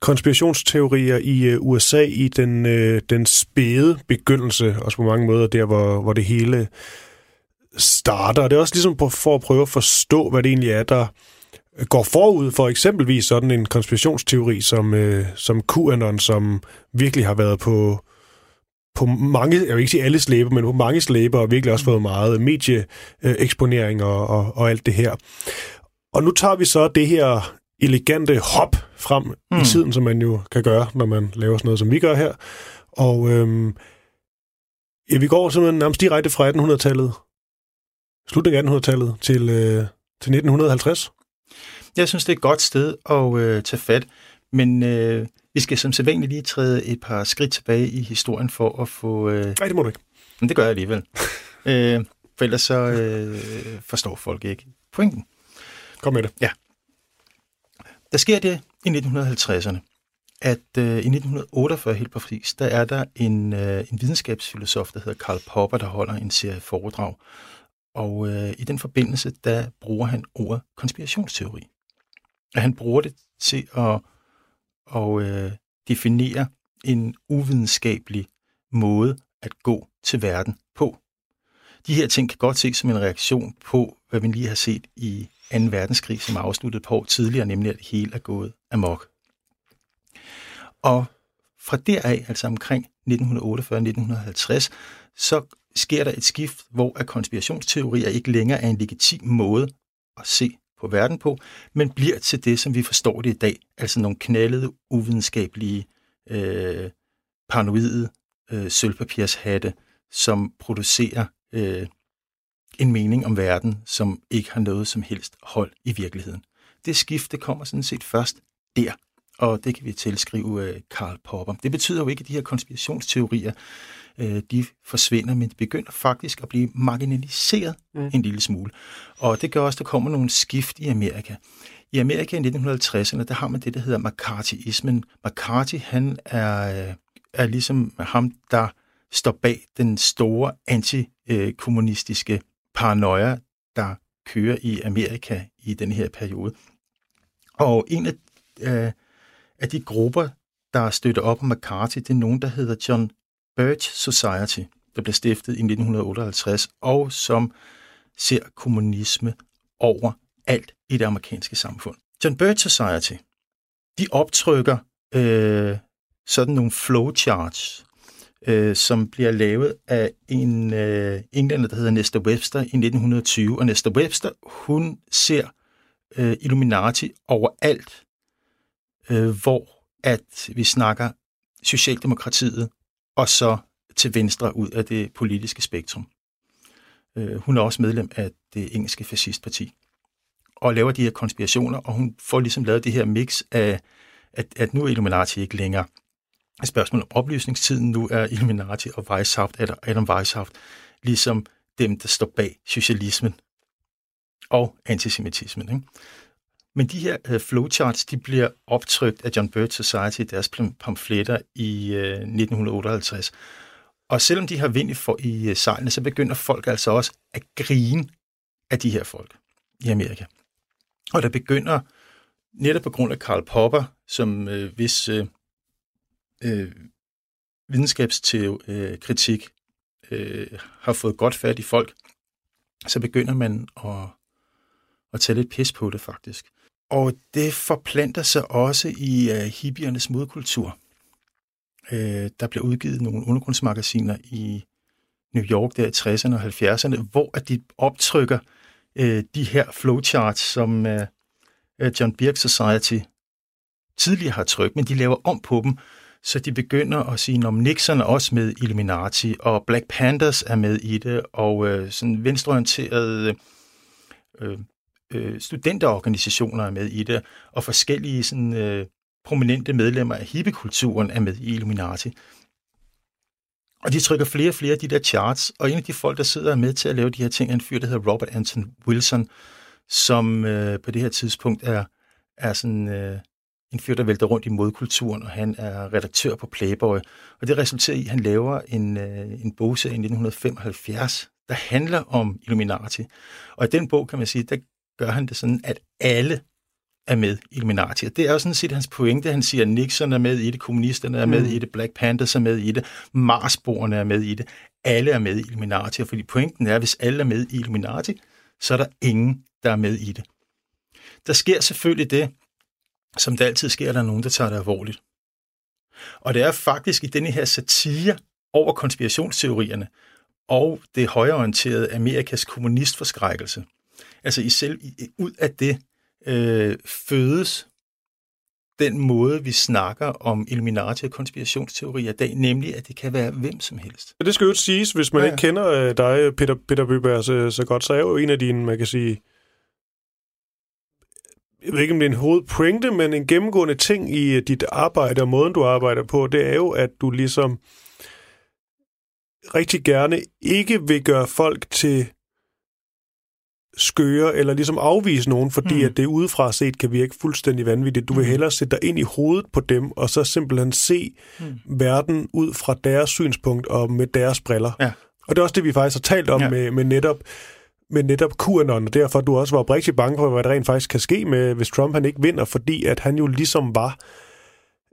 [SPEAKER 1] konspirationsteorier i øh, USA i den, øh, den spæde begyndelse, også på mange måder der, hvor, hvor det hele starter. Og det er også ligesom på, for at prøve at forstå, hvad det egentlig er, der går forud for eksempelvis sådan en konspirationsteori som, øh, som QAnon, som virkelig har været på, på mange, jeg vil ikke sige alle slæber, men på mange slæber, og virkelig også fået meget medieeksponering og, og, og alt det her. Og nu tager vi så det her elegante hop frem mm. i tiden, som man jo kan gøre, når man laver sådan noget, som vi gør her. Og øhm, ja, vi går simpelthen nærmest direkte fra 1800-tallet, slutningen af 1800-tallet, til, øh, til 1950.
[SPEAKER 2] Jeg synes, det er et godt sted at øh, tage fat, men øh, vi skal som sædvanligt lige træde et par skridt tilbage i historien for at få... Øh,
[SPEAKER 1] Nej, det må du ikke.
[SPEAKER 2] men det gør jeg alligevel. øh, for ellers så øh, forstår folk ikke pointen.
[SPEAKER 1] Kom med det.
[SPEAKER 2] Der sker det i 1950'erne, at øh, i 1948 helt præcis, der er der en, øh, en videnskabsfilosof, der hedder Karl Popper, der holder en serie foredrag. Og øh, i den forbindelse, der bruger han ordet konspirationsteori. Og han bruger det til at, og øh, definere en uvidenskabelig måde at gå til verden på. De her ting kan godt ses som en reaktion på, hvad vi lige har set i 2. verdenskrig, som er afsluttet på år tidligere, nemlig at det hele er gået amok. Og fra deraf, altså omkring 1948-1950, så sker der et skift, hvor at konspirationsteorier ikke længere er en legitim måde at se på verden på, men bliver til det, som vi forstår det i dag, altså nogle knaldede, uvidenskabelige, øh, paranoide øh, sølvpapirshatte, som producerer øh, en mening om verden, som ikke har noget som helst hold i virkeligheden. Det skifte kommer sådan set først der, og det kan vi tilskrive øh, Karl Popper. Det betyder jo ikke, at de her konspirationsteorier, øh, de forsvinder, men de begynder faktisk at blive marginaliseret
[SPEAKER 1] Mm.
[SPEAKER 2] en lille smule. Og det gør også, at der kommer nogle skift i Amerika. I Amerika i 1950'erne, der har man det, der hedder McCarthyismen. McCarthy, han er, øh, er ligesom ham, der står bag den store antikommunistiske paranoia, der kører i Amerika i den her periode. Og en af, øh, af de grupper, der støtter op om McCarthy, det er nogen, der hedder John Birch Society, der blev stiftet i 1958, og som ser kommunisme over alt i det amerikanske samfund. John Birch Society, de optrykker øh, sådan nogle flowcharts, øh, som bliver lavet af en øh, englænder, der hedder Nesta Webster i 1920. Og Nesta Webster, hun ser øh, Illuminati overalt, øh, hvor at vi snakker Socialdemokratiet, og så til venstre ud af det politiske spektrum. Øh, hun er også medlem af det engelske fascistparti og laver de her konspirationer, og hun får ligesom lavet det her mix af, at, at nu er Illuminati ikke længere et spørgsmål om oplysningstiden. Nu er Illuminati og Weishaupt, Adam Weishaupt, ligesom dem, der står bag socialismen og antisemitismen. Ikke? Men de her uh, flowcharts, de bliver optrykt af John Birch Society i deres pamfletter i uh, øh, 1958. Og selvom de har vind for i uh, sejlene, så begynder folk altså også at grine af de her folk i Amerika. Og der begynder, netop på grund af Karl Popper, som uh, hvis uh, uh, videnskabskritik uh, har fået godt fat i folk, så begynder man at, at tage lidt pis på det faktisk. Og det forplanter sig også i uh, hippiernes modkultur. Uh, der bliver udgivet nogle undergrundsmagasiner i New York der i 60'erne og 70'erne, hvor at de optrykker uh, de her flowcharts, som uh, John Birk Society tidligere har trykt, men de laver om på dem, så de begynder at sige, om Nixon er også med i Illuminati, og Black Panthers er med i det, og øh, sådan venstreorienterede øh, øh, studenterorganisationer er med i det, og forskellige sådan, øh, prominente medlemmer af hippiekulturen er med i Illuminati. Og de trykker flere og flere af de der charts, og en af de folk, der sidder med til at lave de her ting, er en fyr, der hedder Robert Anton Wilson, som øh, på det her tidspunkt er, er sådan øh, en fyr, der vælter rundt i modkulturen, og han er redaktør på Playboy. Og det resulterer i, at han laver en, øh, en bogserie i 1975, der handler om Illuminati. Og i den bog, kan man sige, der gør han det sådan, at alle er med i Illuminati. Og det er jo sådan set hans pointe. Han siger, at Nixon er med i det, kommunisterne er med mm. i det, Black Panthers er med i det, Marsborerne er med i det. Alle er med i Illuminati. Fordi pointen er, at hvis alle er med i Illuminati, så er der ingen, der er med i det. Der sker selvfølgelig det, som det altid sker, der er nogen, der tager det alvorligt. Og det er faktisk i denne her satire over konspirationsteorierne og det højreorienterede Amerikas kommunistforskrækkelse. Altså i selv, ud af det øh, fødes den måde, vi snakker om Illuminati og konspirationsteorier i dag, nemlig at det kan være hvem som helst.
[SPEAKER 1] Det skal jo siges, hvis man ja, ja. ikke kender øh, dig, Peter, Peter Byberg, så, så godt, så er jo en af dine, man kan sige, jeg ved ikke, om det er en hovedpointe, men en gennemgående ting i øh, dit arbejde og måden, du arbejder på, det er jo, at du ligesom rigtig gerne ikke vil gøre folk til skøre, eller ligesom afvise nogen, fordi mm. at det udefra set kan virke fuldstændig vanvittigt. Du vil mm. hellere sætte dig ind i hovedet på dem, og så simpelthen se mm. verden ud fra deres synspunkt og med deres briller. Ja. Og det er også det, vi faktisk har talt om ja. med, med netop med netop QAnon, og derfor du også var rigtig bange for, hvad der rent faktisk kan ske med, hvis Trump han ikke vinder, fordi at han jo ligesom var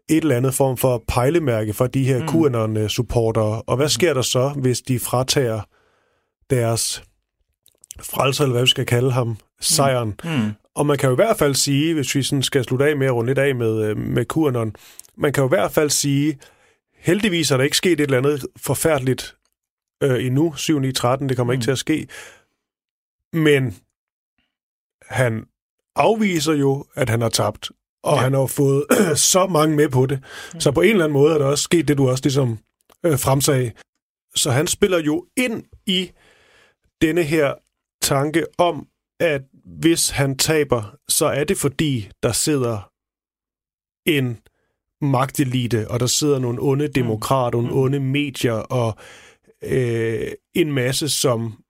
[SPEAKER 1] et eller andet form for pejlemærke for de her mm. QAnon-supportere. Og hvad sker der så, hvis de fratager deres frelser, eller hvad vi skal kalde ham, sejren? Mm. Mm. Og man kan jo i hvert fald sige, hvis vi sådan skal slutte af med at runde lidt af med, øh, med QAnon, man kan jo i hvert fald sige, heldigvis er der ikke sket et eller andet forfærdeligt øh, endnu, 7 9 13, det kommer mm. ikke til at ske. Men han afviser jo, at han har tabt, og ja. han har fået så mange med på det. Mm. Så på en eller anden måde er der også sket det, du også ligesom øh, fremsagde. Så han spiller jo ind i denne her tanke om, at hvis han taber, så er det fordi, der sidder en magtelite, og der sidder nogle onde demokrater, mm. nogle onde medier, og øh, en masse, som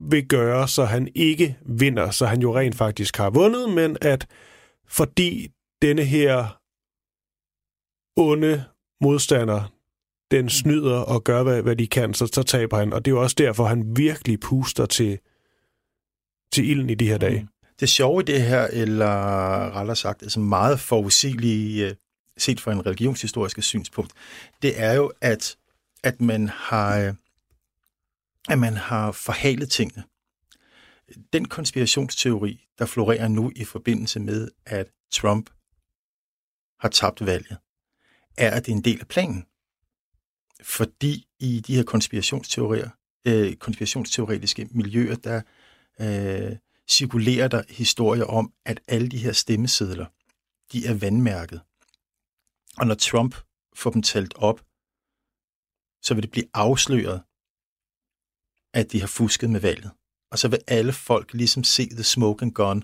[SPEAKER 1] vil gøre, så han ikke vinder, så han jo rent faktisk har vundet, men at fordi denne her onde modstander, den snyder og gør, hvad, hvad de kan, så, så taber han. Og det er jo også derfor, han virkelig puster til, til ilden i de her dage. Mm.
[SPEAKER 2] Det sjove i det her, eller rettere sagt, altså meget forudsigelige, øh, set fra en religionshistorisk synspunkt, det er jo, at, at man har øh, at man har forhalet tingene. Den konspirationsteori, der florerer nu i forbindelse med, at Trump har tabt valget, er, at det er en del af planen. Fordi i de her konspirationsteorier, øh, konspirationsteoretiske miljøer, der øh, cirkulerer der historier om, at alle de her stemmesedler, de er vandmærket. Og når Trump får dem talt op, så vil det blive afsløret, at de har fusket med valget. Og så vil alle folk ligesom se the smoke and gun,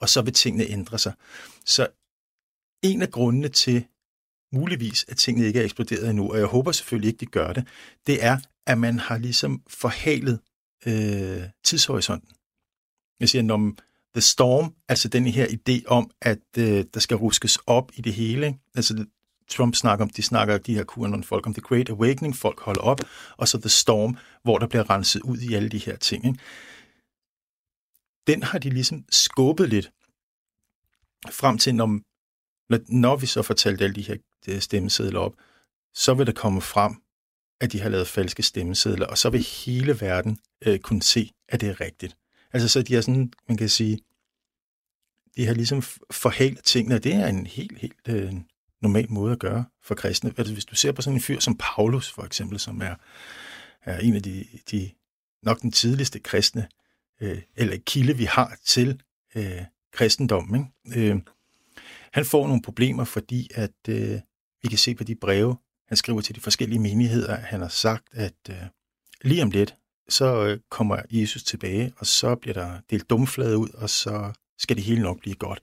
[SPEAKER 2] og så vil tingene ændre sig. Så en af grundene til, muligvis, at tingene ikke er eksploderet endnu, og jeg håber selvfølgelig ikke, de gør det, det er, at man har ligesom forhalet øh, tidshorisonten. Jeg siger, når The Storm, altså den her idé om, at øh, der skal ruskes op i det hele. Ikke? Altså Trump snakker om, de snakker de her QAnon-folk om The Great Awakening, folk holder op, og så The Storm, hvor der bliver renset ud i alle de her ting. Ikke? Den har de ligesom skubbet lidt frem til, når, når vi så fortalte alle de her øh, stemmesedler op, så vil der komme frem, at de har lavet falske stemmesedler, og så vil hele verden øh, kunne se, at det er rigtigt. Altså så de har sådan, man kan sige, de har ligesom forhalet tingene, og det er en helt, helt øh, normal måde at gøre for kristne. Altså, hvis du ser på sådan en fyr som Paulus, for eksempel, som er, er en af de, de nok den tidligste kristne, øh, eller kilde, vi har til øh, kristendommen. Ikke? Øh, han får nogle problemer, fordi at øh, vi kan se på de breve, han skriver til de forskellige menigheder, han har sagt, at øh, lige om lidt, så øh, kommer Jesus tilbage, og så bliver der delt dumflade ud, og så skal det hele nok blive godt.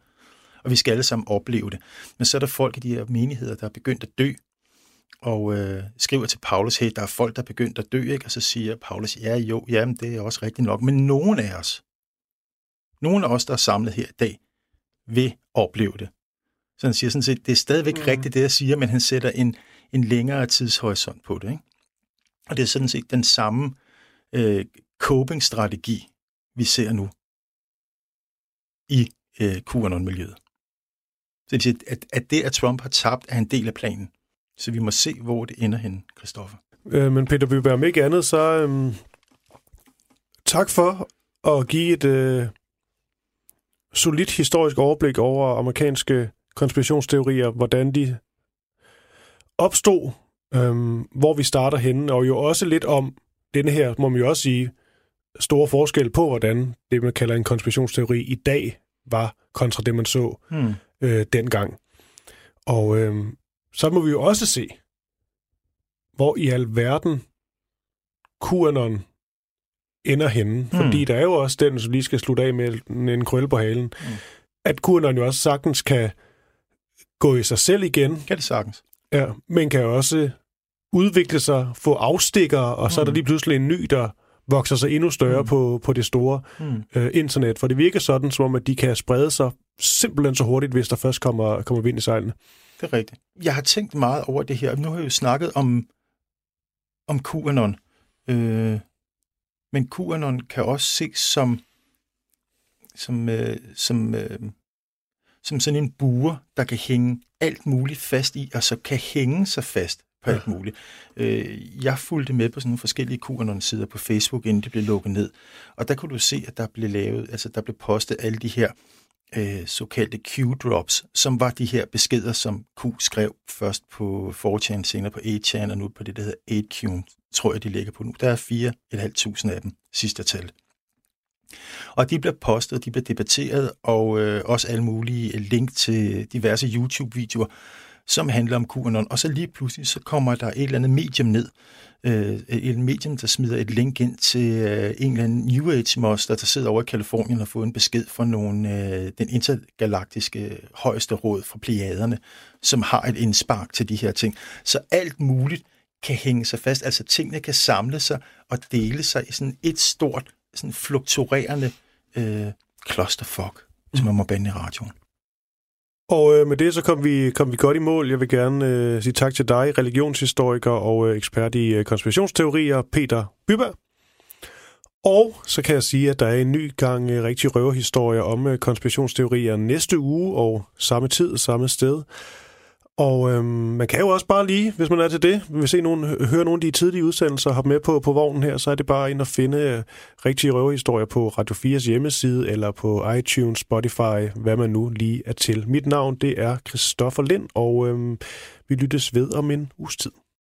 [SPEAKER 2] Og vi skal alle sammen opleve det. Men så er der folk i de her menigheder, der er begyndt at dø, og øh, skriver til Paulus, hey, der er folk, der er begyndt at dø, ikke? og så siger Paulus, ja jo, jamen det er også rigtigt nok, men nogen af os, nogen af os, der er samlet her i dag, vil opleve det. Så han siger sådan set, det er stadigvæk mm. rigtigt, det jeg siger, men han sætter en, en længere tidshorisont på det. Ikke? Og det er sådan set den samme øh, coping-strategi, vi ser nu i øh, QAnon-miljøet. Så det siger, at, at det, at Trump har tabt, er en del af planen. Så vi må se, hvor det ender hen, Christoffer.
[SPEAKER 1] Øh, men Peter Byberg, om ikke andet, så øh, tak for at give et øh, solidt historisk overblik over amerikanske konspirationsteorier, hvordan de opstod, øh, hvor vi starter henne, og jo også lidt om denne her, må man jo også sige, store forskel på, hvordan det, man kalder en konspirationsteori i dag var, kontra det, man så hmm. øh, dengang. Og øh, så må vi jo også se, hvor i alverden QAnon ender henne. Hmm. Fordi der er jo også den, som lige skal slutte af med en krølle på halen, hmm. at QAnon jo også sagtens kan gå i sig selv igen.
[SPEAKER 2] Kan det sagtens.
[SPEAKER 1] Ja, men kan også udvikle sig, få afstikker, og så er der mm. lige pludselig en ny, der vokser sig endnu større mm. på, på det store mm. øh, internet. For det virker sådan, som om, at de kan sprede sig simpelthen så hurtigt, hvis der først kommer, kommer vind i sejlene.
[SPEAKER 2] Det er rigtigt. Jeg har tænkt meget over det her. Nu har jeg jo snakket om, om QAnon. Øh, men QAnon kan også ses som, som, øh, som, øh, som sådan en bure, der kan hænge alt muligt fast i, og så kan hænge sig fast på alt muligt. Øh, jeg fulgte med på sådan nogle forskellige QAnon-sider på Facebook, inden det blev lukket ned. Og der kunne du se, at der blev lavet, altså der blev postet alle de her øh, såkaldte Q-drops, som var de her beskeder, som Q skrev først på 4chan, senere på 8chan, og nu på det, der hedder 8Q, tror jeg, de ligger på nu. Der er 4.500 af dem, sidste tal. Og de bliver postet, de bliver debatteret, og øh, også alle mulige link til diverse YouTube-videoer, som handler om QAnon, og så lige pludselig så kommer der et eller andet medium ned, øh, et medium, der smider et link ind til øh, en eller anden New Age moster, der sidder over i Kalifornien og får en besked fra nogen, øh, den intergalaktiske højeste råd fra Plejaderne, som har et indspark til de her ting. Så alt muligt kan hænge sig fast, altså tingene kan samle sig og dele sig i sådan et stort, sådan fluktuerende øh, clusterfuck, som man må bande i radioen.
[SPEAKER 1] Og øh, med det så kom vi, kom vi godt i mål. Jeg vil gerne øh, sige tak til dig, religionshistoriker og øh, ekspert i øh, konspirationsteorier, Peter Byberg. Og så kan jeg sige, at der er en ny gang øh, rigtig røverhistorier om øh, konspirationsteorier næste uge og samme tid, samme sted. Og øhm, man kan jo også bare lige, hvis man er til det, hvis se nogen, høre nogle af de tidlige udsendelser og hoppe med på, på vognen her, så er det bare ind at finde øh, rigtige røverhistorier på Radio 4's hjemmeside, eller på iTunes, Spotify, hvad man nu lige er til. Mit navn, det er Christoffer Lind, og øhm, vi lyttes ved om en uges tid.